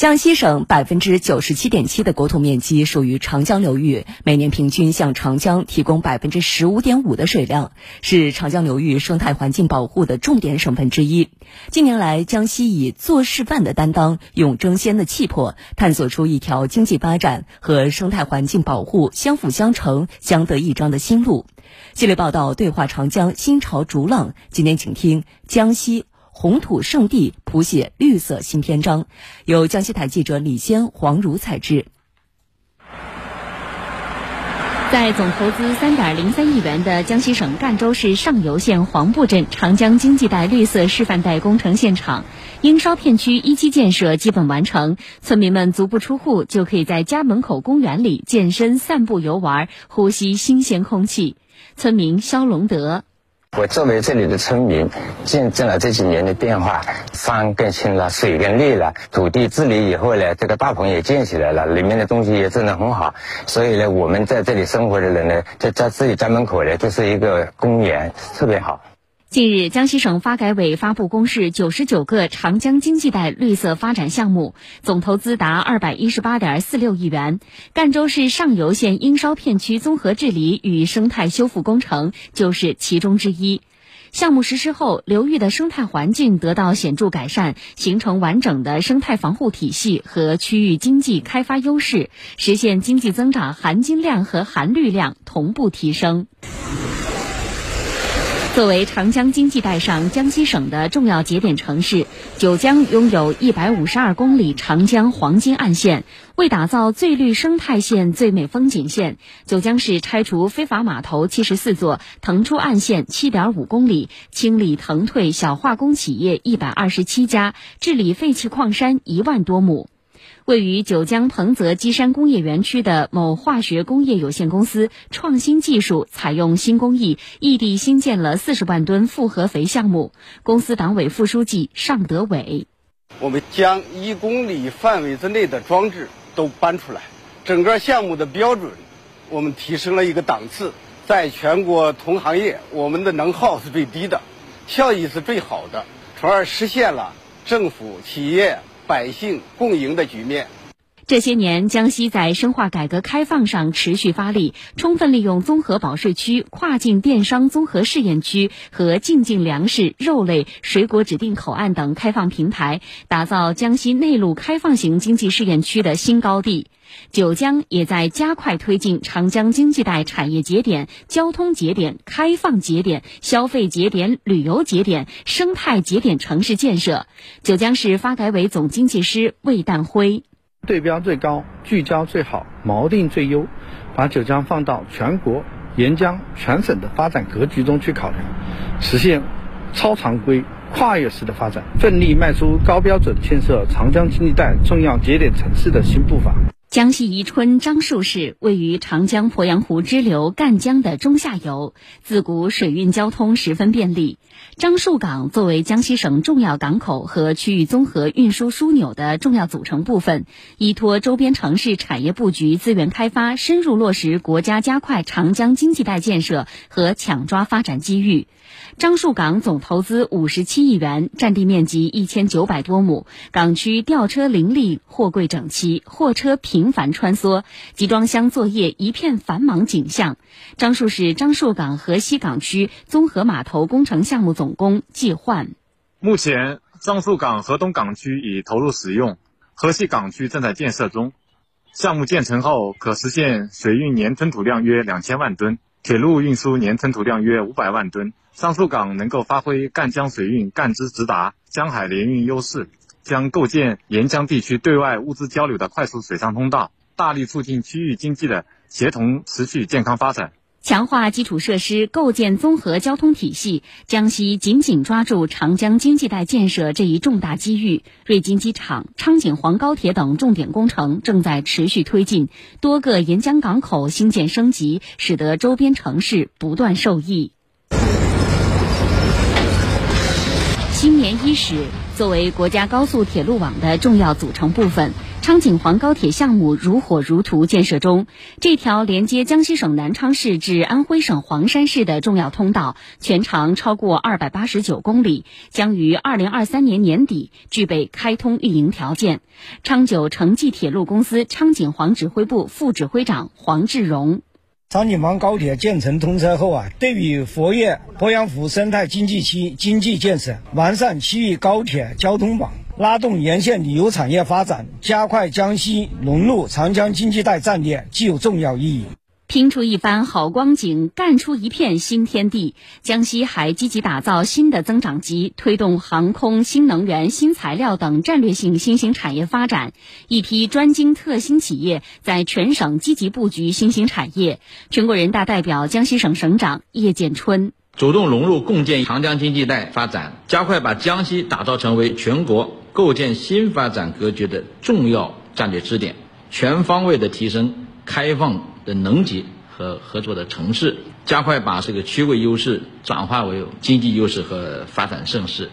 江西省百分之九十七点七的国土面积属于长江流域，每年平均向长江提供百分之十五点五的水量，是长江流域生态环境保护的重点省份之一。近年来，江西以做示范的担当，勇争先的气魄，探索出一条经济发展和生态环境保护相辅相成、相得益彰的新路。系列报道对话长江新潮逐浪，今天请听江西。红土圣地谱写绿色新篇章，由江西台记者李先、黄如采制。在总投资三点零三亿元的江西省赣州市上犹县黄埠镇长江经济带绿色示范带工程现场，英烧片区一期建设基本完成，村民们足不出户就可以在家门口公园里健身、散步、游玩，呼吸新鲜空气。村民肖龙德。我作为这里的村民，见证了这几年的变化，山更青了，水更绿了，土地治理以后呢，这个大棚也建起来了，里面的东西也种得很好，所以呢，我们在这里生活的人呢，在在自己家门口呢，就是一个公园，特别好。近日，江西省发改委发布公示，九十九个长江经济带绿色发展项目，总投资达二百一十八点四六亿元。赣州市上游县英烧片区综合治理与生态修复工程就是其中之一。项目实施后，流域的生态环境得到显著改善，形成完整的生态防护体系和区域经济开发优势，实现经济增长含金量和含绿量同步提升。作为长江经济带上江西省的重要节点城市，九江拥有一百五十二公里长江黄金岸线。为打造最绿生态线、最美风景线，九江市拆除非法码头七十四座，腾出岸线七点五公里，清理腾退小化工企业一百二十七家，治理废弃矿山一万多亩。位于九江彭泽基山工业园区的某化学工业有限公司，创新技术，采用新工艺，异地新建了四十万吨复合肥项目。公司党委副书记尚德伟：我们将一公里范围之内的装置都搬出来，整个项目的标准，我们提升了一个档次。在全国同行业，我们的能耗是最低的，效益是最好的，从而实现了政府、企业。百姓共赢的局面。这些年，江西在深化改革开放上持续发力，充分利用综合保税区、跨境电商综合试验区和进境粮食、肉类、水果指定口岸等开放平台，打造江西内陆开放型经济试验区的新高地。九江也在加快推进长江经济带产业节点、交通节点、开放节点、消费节点、旅游节点、生态节点城市建设。九江市发改委总经济师魏旦辉：对标最高，聚焦最好，锚定最优，把九江放到全国、沿江、全省的发展格局中去考量，实现超常规、跨越式的发展，奋力迈出高标准建设长江经济带重要节点城市的新步伐。江西宜春樟树市位于长江鄱阳湖支流赣江的中下游，自古水运交通十分便利。樟树港作为江西省重要港口和区域综合运输枢纽的重要组成部分，依托周边城市产业布局、资源开发，深入落实国家加快长江经济带建设和抢抓发展机遇。樟树港总投资五十七亿元，占地面积一千九百多亩，港区吊车林立，货柜整齐，货车平频繁穿梭，集装箱作业一片繁忙景象。樟树市樟树港河西港区综合码头工程项目总工季焕，目前樟树港河东港区已投入使用，河西港区正在建设中。项目建成后，可实现水运年吞吐量约两千万吨。铁路运输年吞吐量约五百万吨，樟树港能够发挥赣江水运赣支直达、江海联运优势，将构建沿江地区对外物资交流的快速水上通道，大力促进区域经济的协同持续健康发展。强化基础设施，构建综合交通体系。江西紧紧抓住长江经济带建设这一重大机遇，瑞金机场、昌景黄高铁等重点工程正在持续推进，多个沿江港口新建升级，使得周边城市不断受益。新年伊始，作为国家高速铁路网的重要组成部分。昌景黄高铁项目如火如荼建设中，这条连接江西省南昌市至安徽省黄山市的重要通道，全长超过二百八十九公里，将于二零二三年年底具备开通运营条件。昌九城际铁路公司昌景黄指挥部副指挥长黄志荣。昌景房高铁建成通车后啊，对于活跃鄱阳湖生态经济区经济建设、完善区域高铁交通网、拉动沿线旅游产业发展、加快江西融入长江经济带战略具有重要意义。拼出一番好光景，干出一片新天地。江西还积极打造新的增长极，推动航空、新能源、新材料等战略性新兴产业发展。一批专精特新企业在全省积极布局新兴产业。全国人大代表、江西省省长叶建春主动融入共建长江经济带发展，加快把江西打造成为全国构建新发展格局的重要战略支点，全方位的提升开放。的能级和合作的城市，加快把这个区位优势转化为经济优势和发展盛世。